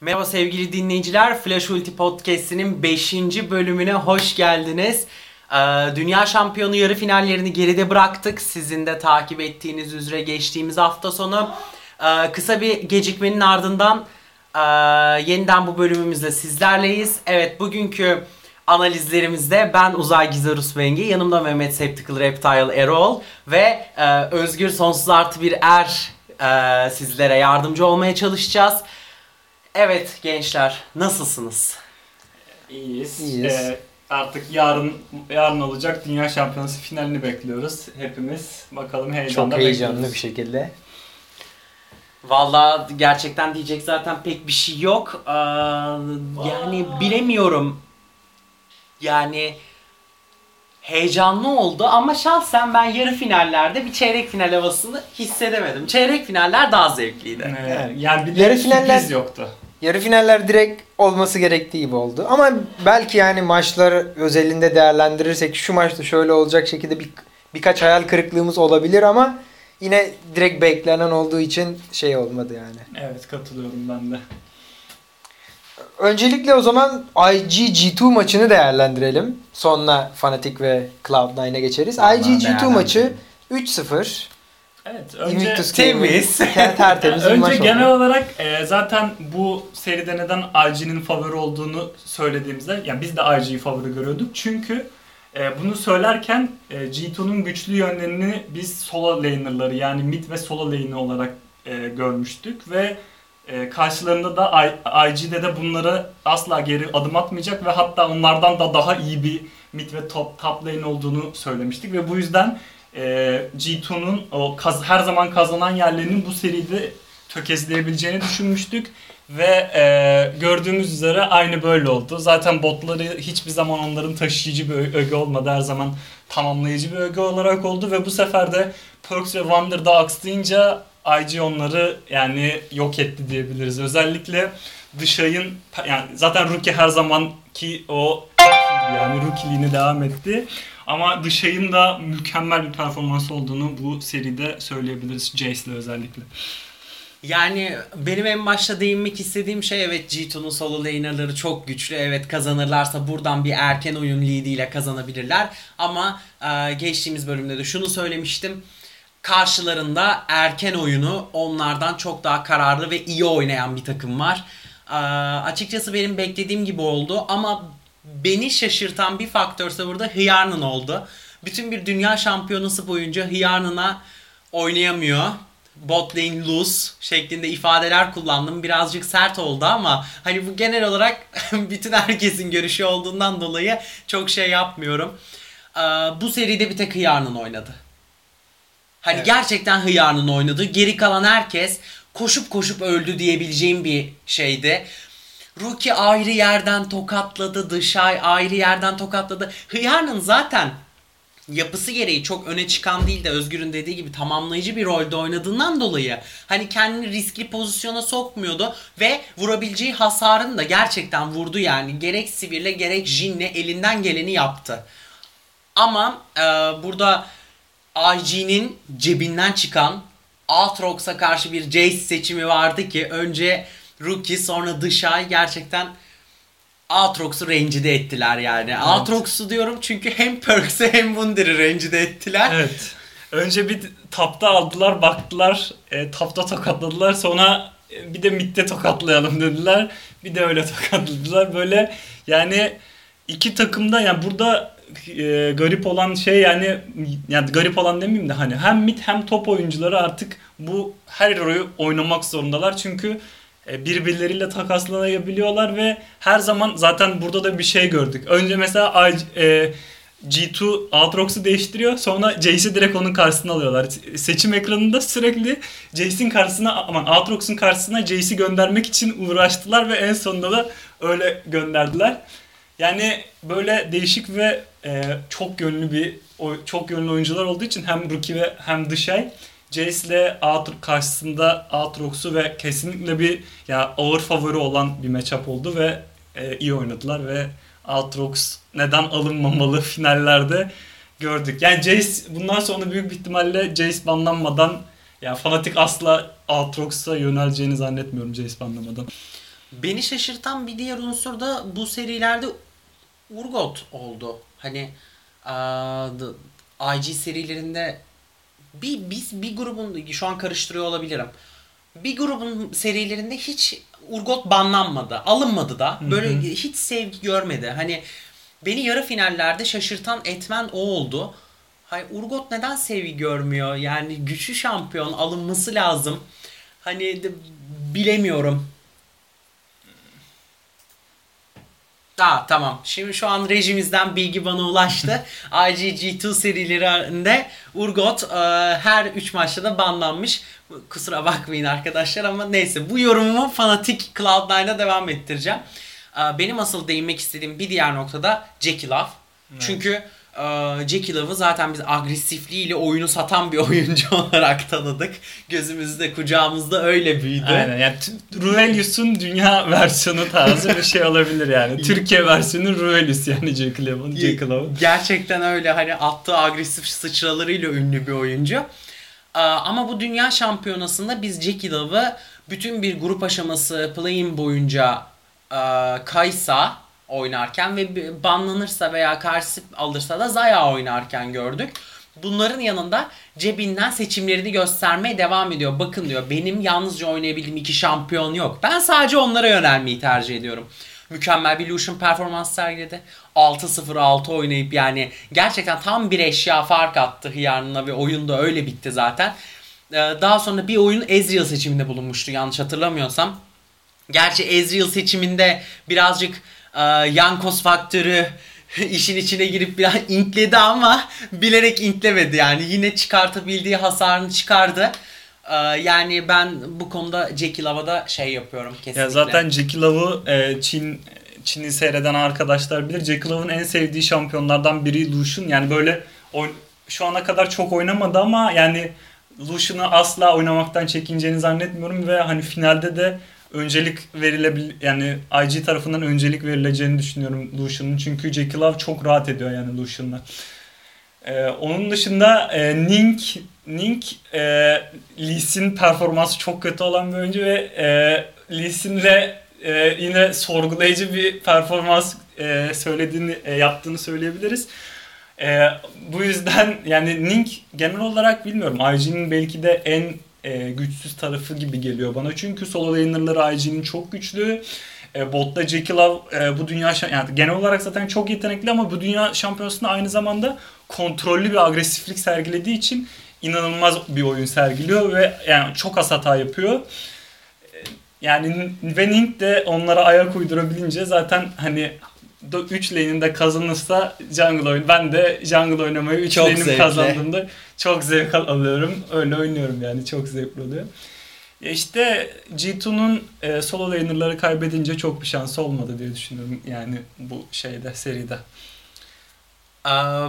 Merhaba sevgili dinleyiciler. Flash Ulti Podcast'inin 5. bölümüne hoş geldiniz. Ee, Dünya şampiyonu yarı finallerini geride bıraktık. Sizin de takip ettiğiniz üzere geçtiğimiz hafta sonu e, kısa bir gecikmenin ardından e, yeniden bu bölümümüzde sizlerleyiz. Evet bugünkü analizlerimizde ben Uzay Gizarus Bengi, yanımda Mehmet Septical Reptile Erol ve e, Özgür Sonsuz Artı Bir Er e, sizlere yardımcı olmaya çalışacağız. Evet gençler nasılsınız? İyiyiz. İyiyiz. Ee, artık yarın yarın olacak Dünya Şampiyonası finalini bekliyoruz hepimiz. Bakalım heyecanla Çok heyecanlı bekliyoruz. bir şekilde. Valla gerçekten diyecek zaten pek bir şey yok. Ee, yani bilemiyorum. Yani heyecanlı oldu ama şahsen ben yarı finallerde bir çeyrek final havasını hissedemedim. Çeyrek finaller daha zevkliydi. Evet. yani bir de Yarı finaller- yoktu. Yarı finaller direkt olması gerektiği gibi oldu. Ama belki yani maçları özelinde değerlendirirsek şu maçta şöyle olacak şekilde bir, birkaç hayal kırıklığımız olabilir ama yine direkt beklenen olduğu için şey olmadı yani. Evet katılıyorum ben de. Öncelikle o zaman IGG2 maçını değerlendirelim. Sonra Fnatic ve Cloud9'a geçeriz. Vallahi IGG2 maçı değerlendirelim. 3-0. Evet önce Invictus Temiz. Tertemiz bir önce maç genel oldu. olarak e, zaten bu seride neden IG'nin favori olduğunu söylediğimizde yani biz de IG'yi favori görüyorduk. Çünkü e, bunu söylerken e, G2'nun güçlü yönlerini biz solo laner'ları yani mid ve solo lane'i olarak e, görmüştük ve e, karşılarında da IG'de de bunları asla geri adım atmayacak ve hatta onlardan da daha iyi bir mid ve top, top lane olduğunu söylemiştik ve bu yüzden e, G2'nun o kaz- her zaman kazanan yerlerinin bu seride tökezleyebileceğini düşünmüştük ve e, gördüğümüz üzere aynı böyle oldu. Zaten botları hiçbir zaman onların taşıyıcı bir öge olmadı. Her zaman tamamlayıcı bir öge olarak oldu ve bu sefer de Perks ve Wonder'da aksayınca IG onları yani yok etti diyebiliriz. Özellikle Dışay'ın yani zaten Rookie her zamanki o yani rookiliğine devam etti. Ama Dışay'ın da mükemmel bir performans olduğunu bu seride söyleyebiliriz Jace'le özellikle. Yani benim en başta değinmek istediğim şey evet G2'nun solo laner'ları çok güçlü. Evet kazanırlarsa buradan bir erken oyun lead'iyle kazanabilirler. Ama e, geçtiğimiz bölümde de şunu söylemiştim. Karşılarında erken oyunu onlardan çok daha kararlı ve iyi oynayan bir takım var. E, açıkçası benim beklediğim gibi oldu ama beni şaşırtan bir faktörse burada Hıyarnın oldu. Bütün bir dünya şampiyonası boyunca Hıyarnın'a oynayamıyor bot lane lose şeklinde ifadeler kullandım. Birazcık sert oldu ama hani bu genel olarak bütün herkesin görüşü olduğundan dolayı çok şey yapmıyorum. Ee, bu seride bir tek Hıyar'ın oynadı. Hani Evet. gerçekten Hıyar'ın oynadı. Geri kalan herkes koşup koşup öldü diyebileceğim bir şeydi. Rookie ayrı yerden tokatladı. Dışay ayrı yerden tokatladı. Hıyar'ın zaten yapısı gereği çok öne çıkan değil de Özgür'ün dediği gibi tamamlayıcı bir rolde oynadığından dolayı hani kendini riskli pozisyona sokmuyordu ve vurabileceği hasarın da gerçekten vurdu yani. Gerek Sivir'le gerek Jin'le elinden geleni yaptı. Ama e, burada IG'nin cebinden çıkan Aatrox'a karşı bir Jace seçimi vardı ki önce Rookie sonra Dışay gerçekten Aatrox'u rencide ettiler yani. Evet. Aatrox'u diyorum çünkü hem Perks'ü hem Wunder'ı rencide ettiler. Evet. Önce bir tapta aldılar, baktılar, e, tapta tokatladılar. Sonra e, bir de midde tokatlayalım dediler. Bir de öyle tokatladılar. Böyle yani iki takımda yani burada e, garip olan şey yani yani garip olan demeyeyim de hani hem mid hem top oyuncuları artık bu her royu oynamak zorundalar. Çünkü birbirleriyle takaslanabiliyorlar ve her zaman zaten burada da bir şey gördük. Önce mesela e, G2 Aatrox'u değiştiriyor. Sonra Jace'i direkt onun karşısına alıyorlar. Seçim ekranında sürekli Jace'in karşısına aman Aatrox'un karşısına Jace'i göndermek için uğraştılar ve en sonunda da öyle gönderdiler. Yani böyle değişik ve e, çok yönlü bir çok yönlü oyuncular olduğu için hem Rookie ve hem Dışay Jace ile Aatrox karşısında Aatrox'u ve kesinlikle bir ya ağır favori olan bir matchup oldu ve e, iyi oynadılar ve Aatrox neden alınmamalı finallerde gördük. Yani Jace bundan sonra büyük bir ihtimalle Jace banlanmadan ya fanatik asla Aatrox'a yöneleceğini zannetmiyorum Jace banlamadan. Beni şaşırtan bir diğer unsur da bu serilerde Urgot oldu. Hani the- IG serilerinde bir biz bir grubun şu an karıştırıyor olabilirim. Bir grubun serilerinde hiç Urgot banlanmadı. Alınmadı da. Böyle hiç sevgi görmedi. Hani beni yarı finallerde şaşırtan etmen o oldu. Hay Urgot neden sevgi görmüyor? Yani güçlü şampiyon alınması lazım. Hani de, bilemiyorum. Aa tamam. Şimdi şu an rejimizden bilgi bana ulaştı. IGG2 serilerinde Urgot e, her 3 maçta da banlanmış. Kusura bakmayın arkadaşlar ama neyse bu yorumumu fanatik Cloud9'a devam ettireceğim. E, benim asıl değinmek istediğim bir diğer noktada Jackie Love. Çünkü e, Jackie Love'ı zaten biz agresifliğiyle oyunu satan bir oyuncu olarak tanıdık. Gözümüzde kucağımızda öyle büyüdü. Aynen yani Ruvelius'un dünya versiyonu tarzı bir şey olabilir yani. Türkiye versiyonu Ruvelius yani Jack Levin, Jack Levin. Gerçekten öyle hani attığı agresif sıçralarıyla ünlü bir oyuncu. Aa, Ama bu dünya şampiyonasında biz Jackie Love'ı bütün bir grup aşaması play-in boyunca e, Kaysa oynarken ve banlanırsa veya karşı alırsa da Zaya oynarken gördük. Bunların yanında cebinden seçimlerini göstermeye devam ediyor. Bakın diyor benim yalnızca oynayabildiğim iki şampiyon yok. Ben sadece onlara yönelmeyi tercih ediyorum. Mükemmel bir Lucian performans sergiledi. 6-0-6 oynayıp yani gerçekten tam bir eşya fark attı Hıyar'ınla ve oyun da öyle bitti zaten. Ee, Daha sonra bir oyun Ezreal seçiminde bulunmuştu yanlış hatırlamıyorsam. Gerçi Ezreal seçiminde birazcık Yankos faktörü işin içine girip biraz intledi ama bilerek intlemedi yani. Yine çıkartabildiği hasarını çıkardı. E, yani ben bu konuda Jackie Love'a da şey yapıyorum kesinlikle. Ya zaten Jackie Love'ı e, Çin Çin'i seyreden arkadaşlar bilir. Jackie Love'ın en sevdiği şampiyonlardan biri Lucian. Yani böyle oyn- şu ana kadar çok oynamadı ama yani Lucian'ı asla oynamaktan çekineceğini zannetmiyorum ve hani finalde de öncelik verilebil yani IG tarafından öncelik verileceğini düşünüyorum Lucian'ın. Çünkü Jackie Love çok rahat ediyor yani Lucian'la. Ee, onun dışında e, Nink Nink e, Lee Sin performansı çok kötü olan bir oyuncu ve e, Lee Sin'le e, yine sorgulayıcı bir performans e, söylediğini e, yaptığını söyleyebiliriz. E, bu yüzden yani Nink genel olarak bilmiyorum IG'nin belki de en e, güçsüz tarafı gibi geliyor bana. Çünkü solo laner'ları IG'nin çok güçlü. E, botta Jackie Love e, bu dünya yani genel olarak zaten çok yetenekli ama bu dünya şampiyonasında aynı zamanda kontrollü bir agresiflik sergilediği için inanılmaz bir oyun sergiliyor ve yani çok az hata yapıyor. E, Yani ve Nink de onlara ayak uydurabilince zaten hani 3 lane'inde kazanırsa jungle oyun. Ben de jungle oynamayı 3 Çok lane'im zevkli. kazandığımda çok zevk alıyorum. Öyle oynuyorum yani çok zevkli oluyor. Ya işte G2'nun e, solo laner'ları kaybedince çok bir şansı olmadı diye düşünüyorum yani bu şeyde seride.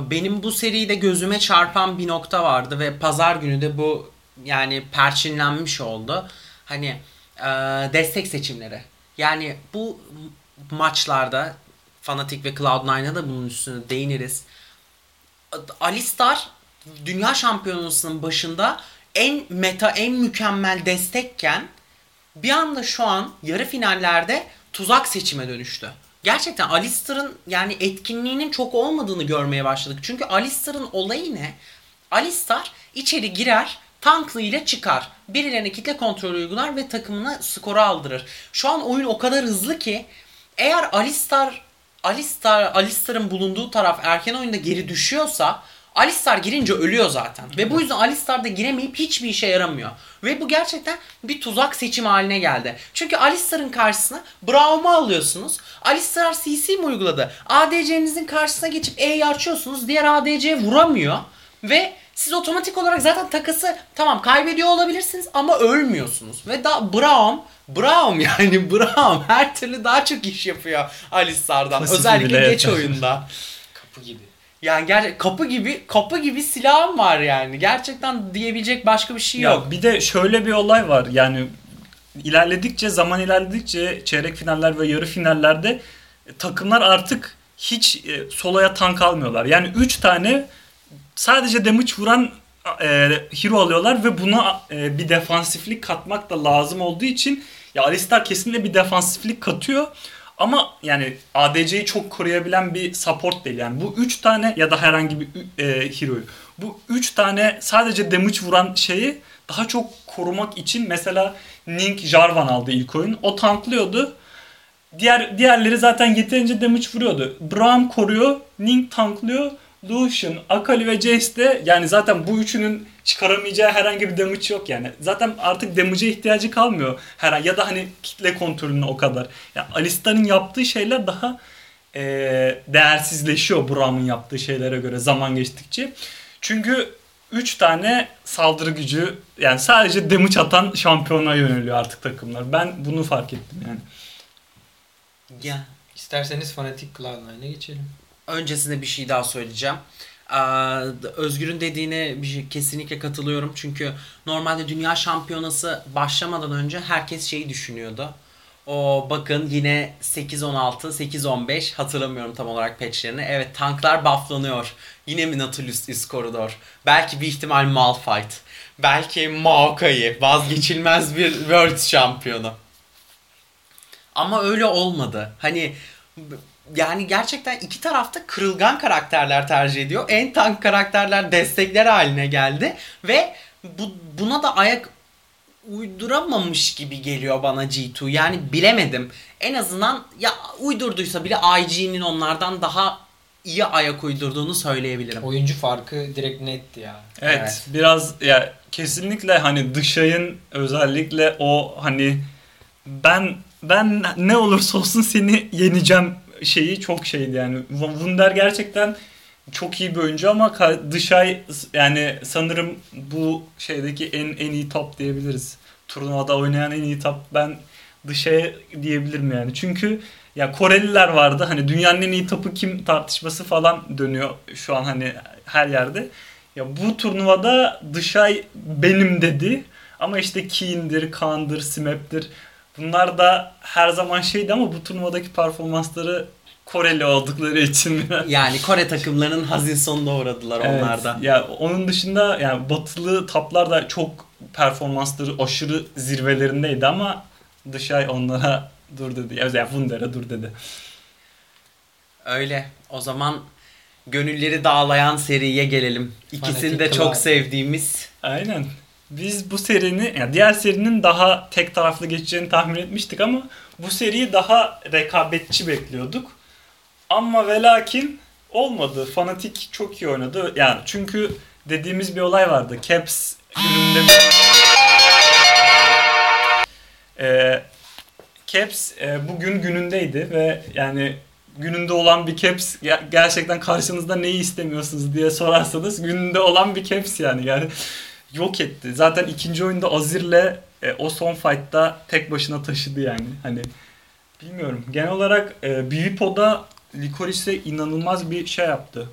Benim bu seride gözüme çarpan bir nokta vardı ve pazar günü de bu yani perçinlenmiş oldu. Hani e, destek seçimleri. Yani bu maçlarda Fnatic ve Cloud9'a da bunun üstüne değiniriz. Alistar dünya şampiyonasının başında en meta en mükemmel destekken bir anda şu an yarı finallerde tuzak seçime dönüştü. Gerçekten Alistar'ın yani etkinliğinin çok olmadığını görmeye başladık. Çünkü Alistar'ın olayı ne? Alistar içeri girer, tanklı ile çıkar. Birilerine kitle kontrolü uygular ve takımına skoru aldırır. Şu an oyun o kadar hızlı ki eğer Alistar Alistar Alistar'ın bulunduğu taraf erken oyunda geri düşüyorsa Alistar girince ölüyor zaten. Ve bu yüzden Alistar da giremeyip hiçbir işe yaramıyor. Ve bu gerçekten bir tuzak seçim haline geldi. Çünkü Alistar'ın karşısına Braum'u alıyorsunuz. Alistar CC mi uyguladı? ADC'nizin karşısına geçip E'yi açıyorsunuz. Diğer ADC vuramıyor. Ve siz otomatik olarak zaten takası tamam kaybediyor olabilirsiniz ama ölmüyorsunuz. Ve da Braum Braum yani Braum her türlü daha çok iş yapıyor Alistar'dan. Pasifi Özellikle geç yeter. oyunda. Kapı gibi. Yani ger kapı gibi kapı gibi silahım var yani. Gerçekten diyebilecek başka bir şey Ya yok. bir de şöyle bir olay var. Yani ilerledikçe, zaman ilerledikçe çeyrek finaller ve yarı finallerde takımlar artık hiç e, soloya tank almıyorlar. Yani 3 tane sadece damage vuran e, hero alıyorlar ve buna e, bir defansiflik katmak da lazım olduğu için Ya Alistar kesinlikle bir defansiflik katıyor. Ama yani ADC'yi çok koruyabilen bir support değil. Yani bu 3 tane ya da herhangi bir e, hero'yu. Bu 3 tane sadece damage vuran şeyi daha çok korumak için mesela Ning Jarvan aldı ilk oyun. O tanklıyordu. Diğer diğerleri zaten yeterince damage vuruyordu. Braum koruyor, Ning tanklıyor. Lucian, Akali ve Jace de yani zaten bu üçünün çıkaramayacağı herhangi bir damage yok yani. Zaten artık damage'e ihtiyacı kalmıyor. Her ya da hani kitle kontrolünü o kadar. Yani Alistar'ın yaptığı şeyler daha e, değersizleşiyor Braum'un yaptığı şeylere göre zaman geçtikçe. Çünkü 3 tane saldırı gücü yani sadece damage atan şampiyona yöneliyor artık takımlar. Ben bunu fark ettim yani. Ya İsterseniz Fnatic Cloud9'a geçelim. Öncesinde bir şey daha söyleyeceğim. Özgür'ün dediğine bir şey, kesinlikle katılıyorum. Çünkü normalde dünya şampiyonası başlamadan önce herkes şeyi düşünüyordu. O bakın yine 8-16, 8-15 hatırlamıyorum tam olarak patchlerini. Evet tanklar bufflanıyor. Yine mi Nautilus üst koridor? Belki bir ihtimal Malphite. Belki Maokai vazgeçilmez bir World şampiyonu. Ama öyle olmadı. Hani yani gerçekten iki tarafta kırılgan karakterler tercih ediyor. En tank karakterler destekler haline geldi ve bu buna da ayak uyduramamış gibi geliyor bana G2. Yani bilemedim. En azından ya uydurduysa bile IG'nin onlardan daha iyi ayak uydurduğunu söyleyebilirim. Oyuncu farkı direkt netti ya. Evet, Evet. biraz ya kesinlikle hani dışayın özellikle o hani ben ben ne olursa olsun seni yeneceğim şeyi çok şeydi yani. Wunder gerçekten çok iyi bir oyuncu ama Dışay yani sanırım bu şeydeki en en iyi top diyebiliriz. Turnuvada oynayan en iyi top ben Dışay diyebilirim yani. Çünkü ya Koreliler vardı hani dünyanın en iyi topu kim tartışması falan dönüyor şu an hani her yerde. Ya bu turnuvada Dışay benim dedi. Ama işte Keen'dir, Kaan'dır, Smap'tir. Bunlar da her zaman şeydi ama bu turnuvadaki performansları Koreli oldukları için. Yani Kore takımlarının hazin sonuna uğradılar Evet. onlar da. Ya onun dışında yani batılı taplar da çok performansları aşırı zirvelerindeydi ama Dışay onlara dur dedi. Ya yani Wunder'a dur dedi. Öyle. O zaman gönülleri dağlayan seriye gelelim. İkisini de çok sevdiğimiz. Aynen. Biz bu serinin, yani diğer serinin daha tek taraflı geçeceğini tahmin etmiştik ama bu seriyi daha rekabetçi bekliyorduk. Ama ve lakin olmadı. Fanatik çok iyi oynadı. Yani çünkü dediğimiz bir olay vardı. Caps gününde Ee, Caps e, bugün günündeydi ve yani gününde olan bir Caps ge- gerçekten karşınızda neyi istemiyorsunuz diye sorarsanız gününde olan bir Caps yani. Yani yok etti. Zaten ikinci oyunda Azir'le e, o son fight'ta tek başına taşıdı yani. Hani bilmiyorum. Genel olarak e, Bivipo'da Licorice'e inanılmaz bir şey yaptı.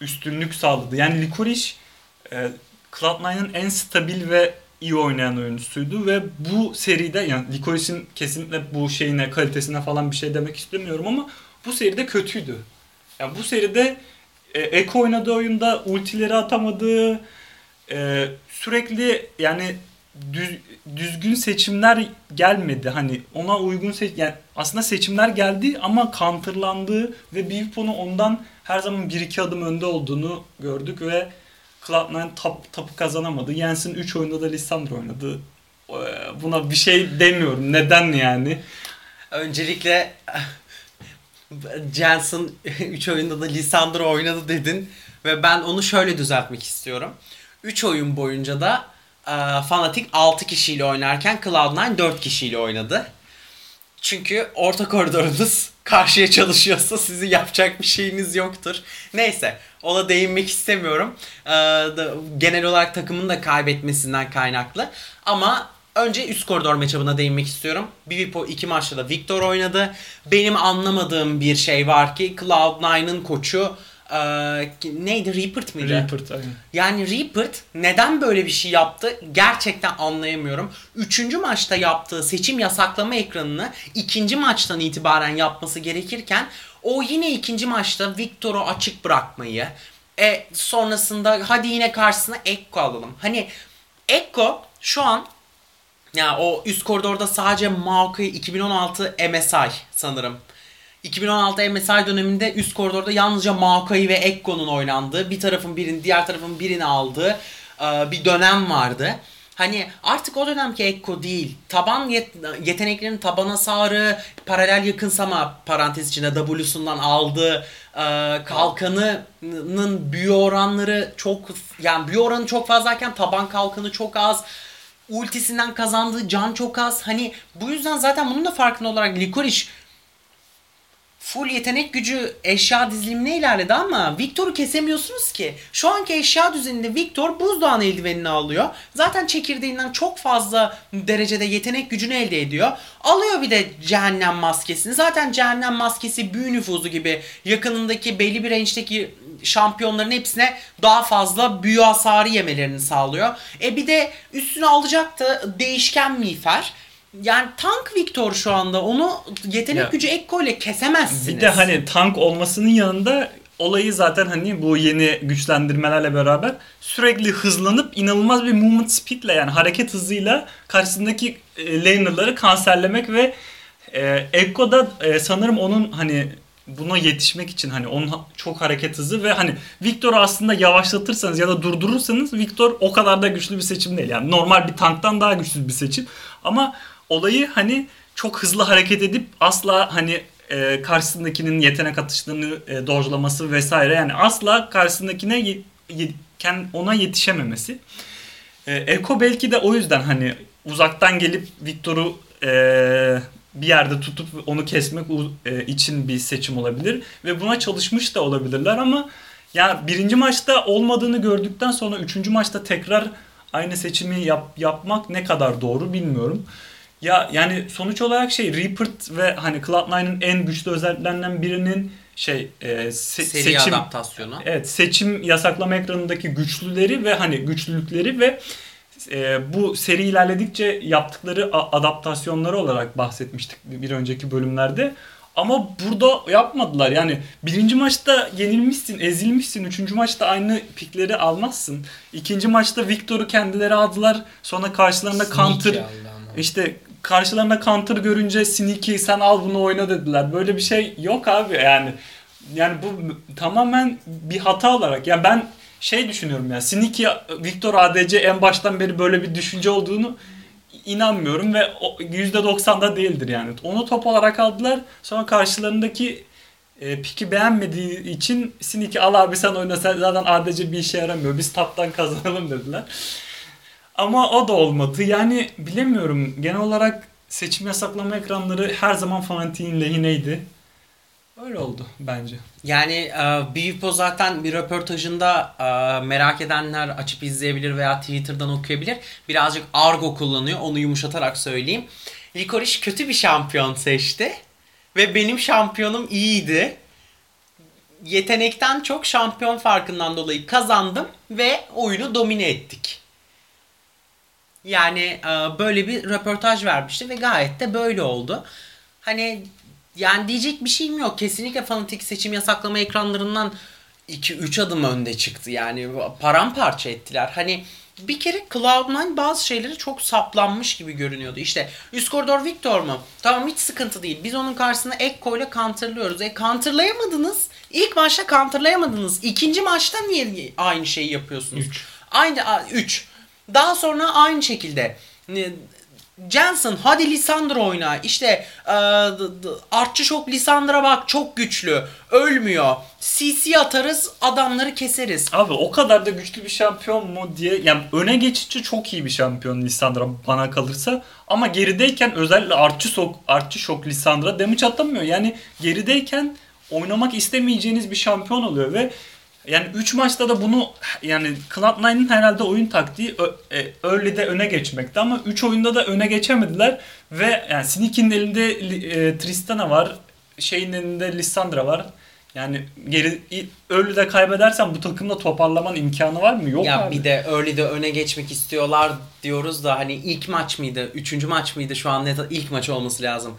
Üstünlük sağladı. Yani Licorice e, Cloud9'ın en stabil ve iyi oynayan oyuncusuydu ve bu seride yani Licorice'in kesinlikle bu şeyine kalitesine falan bir şey demek istemiyorum ama bu seride kötüydü. Yani bu seride e, Eko oynadığı oyunda ultileri atamadı. E, sürekli yani düz, düzgün seçimler gelmedi. Hani ona uygun seç yani aslında seçimler geldi ama counterlandı ve Bivpon'u ondan her zaman 1-2 adım önde olduğunu gördük ve Cloud9 tap, tapı kazanamadı. Jensen 3 oyunda da Lissandra oynadı. Ee, Buna bir şey demiyorum. Neden yani? Öncelikle Jensen 3 oyunda da Lisandro oynadı dedin ve ben onu şöyle düzeltmek istiyorum. 3 oyun boyunca da e, Fnatic 6 kişiyle oynarken Cloud9 4 kişiyle oynadı. Çünkü orta koridorunuz karşıya çalışıyorsa sizin yapacak bir şeyiniz yoktur. Neyse ona değinmek istemiyorum. Ee, da- genel olarak takımın da kaybetmesinden kaynaklı. Ama önce üst koridor matchup'ına değinmek istiyorum. Bivipo iki maçta da Victor oynadı. Benim anlamadığım bir şey var ki Cloud9'ın koçu e, neydi? Reapert miydi? Reapert aynen. Yani Reapert neden böyle bir şey yaptı gerçekten anlayamıyorum. Üçüncü maçta yaptığı seçim yasaklama ekranını ikinci maçtan itibaren yapması gerekirken o yine ikinci maçta Victor'u açık bırakmayı e, sonrasında hadi yine karşısına Ekko alalım. Hani Ekko şu an Ya o üst koridorda sadece Maokai 2016 MSI sanırım. 2016 MSI döneminde üst koridorda yalnızca Maokai ve Ekko'nun oynandığı, bir tarafın birini, diğer tarafın birini aldığı e, bir dönem vardı. Hani artık o dönemki Ekko değil. Taban yet- yeteneklerin tabana sarı, paralel yakınsama parantez içinde W'sundan aldığı e, kalkanının büyü oranları çok yani büyü oranı çok fazlayken taban kalkanı çok az. Ultisinden kazandığı can çok az. Hani bu yüzden zaten bunun da farkında olarak Licorice full yetenek gücü eşya dizilimine ilerledi ama Victor'u kesemiyorsunuz ki. Şu anki eşya düzeninde Victor buzdağın eldivenini alıyor. Zaten çekirdeğinden çok fazla derecede yetenek gücünü elde ediyor. Alıyor bir de cehennem maskesini. Zaten cehennem maskesi büyü nüfuzu gibi yakınındaki belli bir range'deki şampiyonların hepsine daha fazla büyü hasarı yemelerini sağlıyor. E bir de üstüne alacak da değişken miğfer. Yani tank Victor şu anda onu yetenek Ya. gücü Ekko ile kesemezsiniz. Bir de hani tank olmasının yanında olayı zaten hani bu yeni güçlendirmelerle beraber sürekli hızlanıp inanılmaz bir movement speed'le yani hareket hızıyla karşısındaki e, laner'ları kanserlemek ve e, Ekko da e, sanırım onun hani buna yetişmek için hani onun çok hareket hızı ve hani Victor'u aslında yavaşlatırsanız ya da durdurursanız Victor o kadar da güçlü bir seçim değil. Yani normal bir tanktan daha güçlü bir seçim. Ama olayı hani çok hızlı hareket edip asla hani e, karşısındakinin yetenek atışlarını e, dojlaması vesaire yani asla karşısındakine ye- ona yetişememesi. E, Eko belki de o yüzden hani uzaktan gelip Victor'u e, bir yerde tutup onu kesmek e, için bir seçim olabilir ve buna çalışmış da olabilirler ama ya birinci maçta olmadığını gördükten sonra üçüncü maçta tekrar aynı seçimi yap, yapmak ne kadar doğru bilmiyorum. Ya yani sonuç olarak şey Reaper ve hani Cloud9'ın en güçlü özelliklerinden birinin şey e, se- seri seçim adaptasyonu. Evet seçim yasaklama ekranındaki güçlüleri ve hani güçlülükleri ve e, bu seri ilerledikçe yaptıkları adaptasyonları olarak bahsetmiştik bir önceki bölümlerde. Ama burada yapmadılar. Yani birinci maçta yenilmişsin, ezilmişsin. Üçüncü maçta aynı pikleri almazsın. İkinci maçta Victor'u kendileri aldılar. Sonra karşılarında counter Sneaky ama. işte karşılarında counter görünce Sneaky sen al bunu oyna dediler. Böyle bir şey yok abi yani. Yani bu tamamen bir hata olarak. Yani ben şey düşünüyorum ya. Sneaky Victor ADC en baştan beri böyle bir düşünce olduğunu inanmıyorum ve o %90'da değildir yani. Onu top olarak aldılar. Sonra karşılarındaki e, piki beğenmediği için Sneaky al abi sen oyna sen zaten ADC bir işe yaramıyor. Biz taptan kazanalım dediler. Ama o da olmadı. Yani bilemiyorum. Genel olarak seçim yasaklama ekranları her zaman fanatiğin lehineydi. Öyle oldu bence. Yani e, Bivipo zaten bir röportajında e, merak edenler açıp izleyebilir veya Twitter'dan okuyabilir. Birazcık argo kullanıyor. Onu yumuşatarak söyleyeyim. Licorice kötü bir şampiyon seçti. Ve benim şampiyonum iyiydi. Yetenekten çok şampiyon farkından dolayı kazandım ve oyunu domine ettik. Yani e, böyle bir röportaj vermişti ve gayet de böyle oldu. Hani yani diyecek bir şeyim yok. Kesinlikle fanatik seçim yasaklama ekranlarından 2-3 adım önde çıktı. Yani paramparça ettiler. Hani bir kere Cloud9 bazı şeyleri çok saplanmış gibi görünüyordu. İşte üst koridor Victor mu? Tamam hiç sıkıntı değil. Biz onun karşısına Ekko ile counterlıyoruz. E counterlayamadınız. İlk maçta counterlayamadınız. İkinci maçta niye aynı şeyi yapıyorsunuz? Üç. Aynı 3. Daha sonra aynı şekilde ne- Jensen hadi Lisandro oyna. İşte e, artçı şok Lisandra bak çok güçlü. Ölmüyor. CC atarız adamları keseriz. Abi o kadar da güçlü bir şampiyon mu diye yani öne geçici çok iyi bir şampiyon Lissandra bana kalırsa ama gerideyken özellikle artçı şok artçı şok Lissandra damage atamıyor. Yani gerideyken oynamak istemeyeceğiniz bir şampiyon oluyor ve yani 3 maçta da bunu yani Cloud9'ın herhalde oyun taktiği e, early'de öne geçmekti ama 3 oyunda da öne geçemediler ve yani Sneaky'nin elinde li- e, Tristana var, şeyin elinde Lissandra var. Yani geri early'de kaybedersen bu takımda toparlaman imkanı var mı? Yok ya abi. bir de early'de öne geçmek istiyorlar diyoruz da hani ilk maç mıydı? Üçüncü maç mıydı? Şu an net ilk maç olması lazım.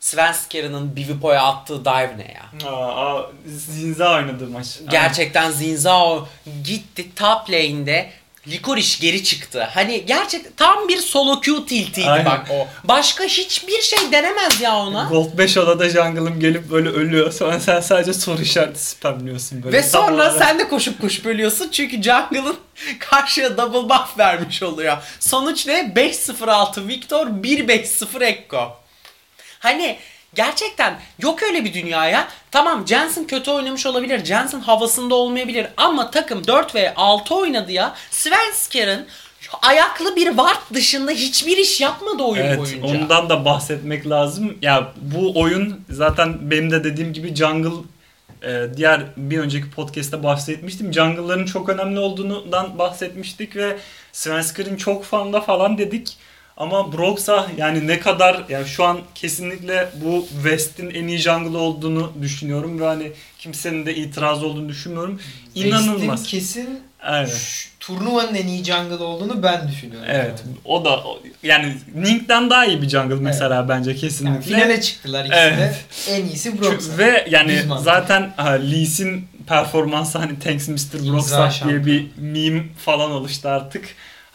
Svensker'ın Bivipo'ya attığı dive ne ya? Aa, aa, Zinza oynadı maç. Gerçekten Zinzao gitti top lane'de Licorice geri çıktı. Hani gerçek tam bir solo Q tiltiydi Aynen. bak o. Başka hiçbir şey denemez ya ona. Gold 5 odada jungle'ım gelip böyle ölüyor. Sonra sen sadece soru işareti spamliyorsun böyle. Ve sonra olarak. sen de koşup koşup ölüyorsun çünkü jungle'ın karşıya double buff vermiş oluyor. Sonuç ne? 5-0-6 Victor, 1-5-0 Ekko. Hani gerçekten yok öyle bir dünyaya. Tamam Jensen kötü oynamış olabilir. Jensen havasında olmayabilir. Ama takım 4 ve 6 oynadı ya. Svensker'ın ayaklı bir ward dışında hiçbir iş yapmadı oyun Evet boyunca. ondan da bahsetmek lazım. Ya bu oyun zaten benim de dediğim gibi jungle e, diğer bir önceki podcast'te bahsetmiştim. Jungle'ların çok önemli olduğundan bahsetmiştik ve Svensker'in çok fanda falan dedik. Ama Brox'a yani ne kadar yani şu an kesinlikle bu West'in en iyi jungle olduğunu düşünüyorum ve hani kimsenin de itiraz olduğunu düşünmüyorum. İnanılmaz. West'in kesin Evet. şu- turnuvanın en iyi jungle olduğunu ben düşünüyorum. Evet. O da yani Link'ten daha iyi bir jungle mesela bence Yani kesinlikle. finale çıktılar ikisi Evet. de. En iyisi Brox. Ve yani Düz mantık. zaten ha, Lee Sin performansı hani Tanks Mr. Broxah diye bir meme falan oluştu artık.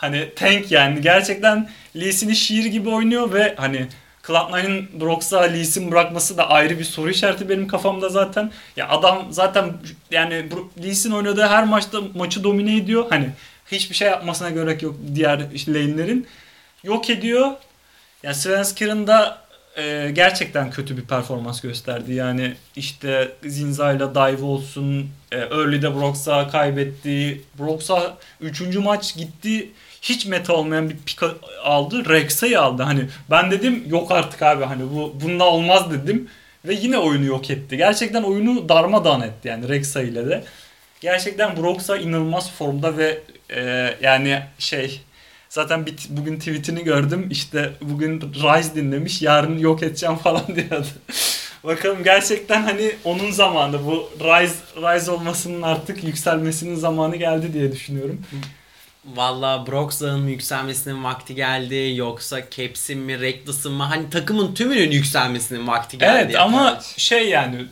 Hani tank yani gerçekten Lee Sin'i şiir gibi oynuyor ve hani Cloud9'ın Brox'a Lee Sin bırakması da ayrı bir soru işareti benim kafamda zaten. Ya adam zaten yani Lee Sin oynadığı her maçta maçı domine ediyor. Hani hiçbir şey yapmasına gerek yok diğer lane'lerin. Yok ediyor. Yani Svensker'ın da e, gerçekten kötü bir performans gösterdi. Yani işte Zinza'yla dive olsun, e, early'de Brox'a kaybetti. Brox'a 3. maç gitti. Hiç meta olmayan bir pick aldı. Rex'a'yı aldı. Hani ben dedim yok artık abi hani bu bununla olmaz dedim. Ve yine oyunu yok etti. Gerçekten oyunu darmadağın etti yani Rexa ile de. Gerçekten Brox'a inanılmaz formda ve e, yani şey Zaten bir, bugün tweetini gördüm. İşte bugün Rise dinlemiş. Yarın yok edeceğim falan diyordu. Bakalım gerçekten hani onun zamanı bu Rise Rise olmasının artık yükselmesinin zamanı geldi diye düşünüyorum. Valla Broxah'ın mı yükselmesinin vakti geldi yoksa Caps'in mi Reckless'ın mı hani takımın tümünün yükselmesinin vakti geldi. Evet ama şey yani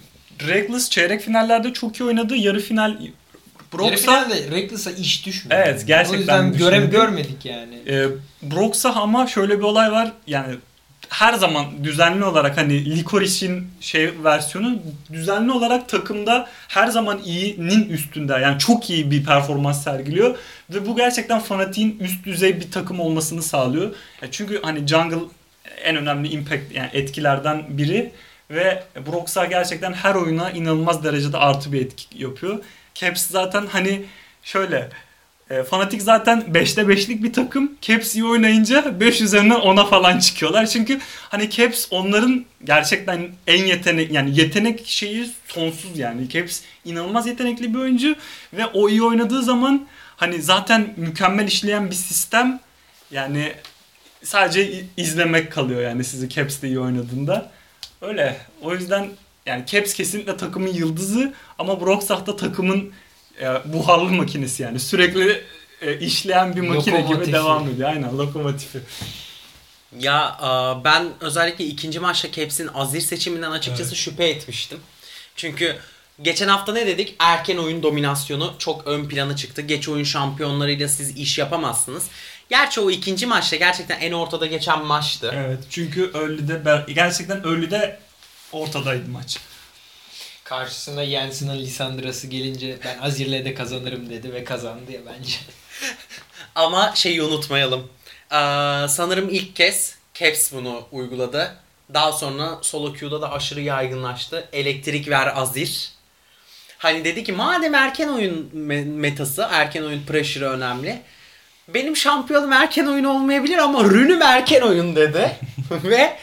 Reckless çeyrek finallerde çok iyi oynadı. Yarı final Yarı Brox'a finalde Reckless'a iş düşmedi. Evet, gerçekten O yüzden görev görmedik yani. E, Brox'a ama şöyle bir olay var. Yani her zaman düzenli olarak hani Licorice'in şey versiyonu düzenli olarak takımda her zaman iyinin üstünde. Yani çok iyi bir performans sergiliyor. Ve bu gerçekten fanatiğin üst düzey bir takım olmasını sağlıyor. Ya çünkü hani jungle en önemli impact yani etkilerden biri. Ve Brox'a gerçekten her oyuna inanılmaz derecede artı bir etki yapıyor. Caps zaten hani şöyle e, Fanatik zaten 5'te 5'lik bir takım. Caps iyi oynayınca 5 üzerinden 10'a falan çıkıyorlar. Çünkü hani Caps onların gerçekten en yetenek yani yetenek şeyi sonsuz yani. Caps inanılmaz yetenekli bir oyuncu ve o iyi oynadığı zaman hani zaten mükemmel işleyen bir sistem yani sadece izlemek kalıyor yani sizi Caps'te iyi oynadığında. Öyle. O yüzden yani Caps kesinlikle takımın yıldızı ama Broxah da takımın e, buharlı makinesi yani. Sürekli e, işleyen bir makine gibi devam ediyor. Aynen lokomotifi. Ya e, ben özellikle ikinci maçta Caps'in Azir seçiminden açıkçası şüphe etmiştim. Çünkü geçen hafta ne dedik? Erken oyun dominasyonu çok ön plana çıktı. Geç oyun şampiyonlarıyla siz iş yapamazsınız. Gerçi o ikinci maçta gerçekten en ortada geçen maçtı. Evet çünkü early'de gerçekten early'de ortadaydı maç. Karşısına Jensen'ın Lisandra'sı gelince ben Azir'le de kazanırım dedi ve kazandı ya bence. Ama şeyi unutmayalım. Ee, sanırım ilk kez Caps bunu uyguladı. Daha sonra solo queue'da da aşırı yaygınlaştı. Elektrik ver Azir. Hani dedi ki madem erken oyun me- metası, erken oyun pressure'ı önemli. Benim şampiyonum erken oyun olmayabilir ama rünüm erken oyun dedi. Ve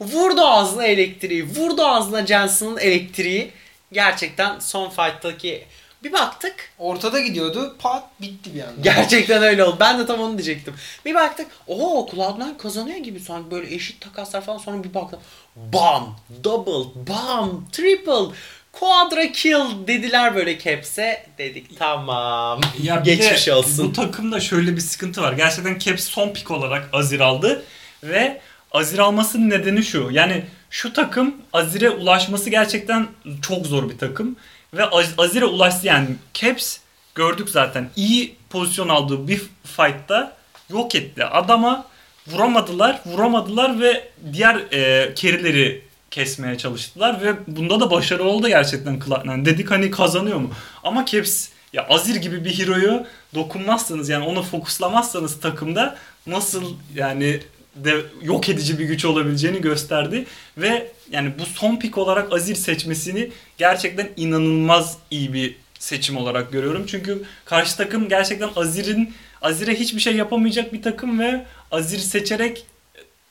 vurdu ağzına elektriği, vurdu ağzına Jensen'ın elektriği. Gerçekten son fight'taki bir baktık Ortada gidiyordu pat bitti bir anda. Gerçekten öyle oldu. Ben de tam onu diyecektim. Bir baktık. Oo Cloud9 kazanıyor gibi sanki böyle eşit takaslar falan. Sonra bir baktım. Bam! Double! Bam! Triple! Quadra kill dediler böyle Caps'e. Dedik tamam. Ya Geçmiş de olsun. Bu takımda şöyle bir sıkıntı var. Gerçekten Caps son pik olarak Azir aldı ve Azir almasının nedeni şu. Yani şu takım Azir'e ulaşması gerçekten çok zor bir takım ve Az- Azir'e ulaştı yani Caps gördük zaten. İyi pozisyon aldığı bir fight'ta yok etti. Adama vuramadılar, vuramadılar ve diğer e, kerileri kesmeye çalıştılar ve bunda da başarılı oldu gerçekten Cloud9. Dedik hani kazanıyor mu? Ama Caps ya Azir gibi bir hero'yu dokunmazsanız yani onu fokuslamazsanız takımda nasıl yani de yok edici bir güç olabileceğini gösterdi ve yani bu son pik olarak Azir seçmesini gerçekten inanılmaz iyi bir seçim olarak görüyorum. Çünkü karşı takım gerçekten Azir'in Azir'e hiçbir şey yapamayacak bir takım ve Azir seçerek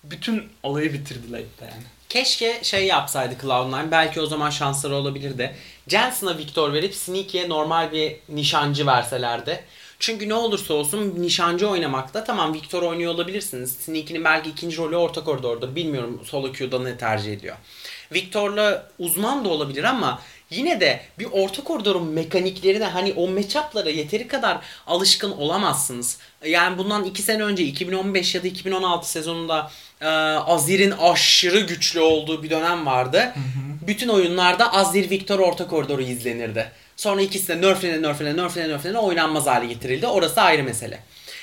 bütün olayı bitirdiler yani. Keşke şey yapsaydı Cloud9. Belki o zaman şansları olabilirdi. Jensen'a Victor verip Sneaky'ye normal bir nişancı verselerdi. Çünkü ne olursa olsun nişancı oynamakta tamam Victor oynuyor olabilirsiniz. Sneaky'nin belki ikinci rolü orta koridordur. Bilmiyorum solo queue'da ne tercih ediyor. Victor'la uzman da olabilir ama yine de bir orta koridorun mekaniklerine hani o matchup'lara yeteri kadar alışkın olamazsınız. Yani bundan 2 sene önce 2015 ya da 2016 sezonunda e, Azir'in aşırı güçlü olduğu bir dönem vardı. Bütün oyunlarda Azir Victor orta koridoru izlenirdi. Sonra ikisi de nerflene nerflene nerflene nerflene oynanmaz hale getirildi. Orası ayrı mesele.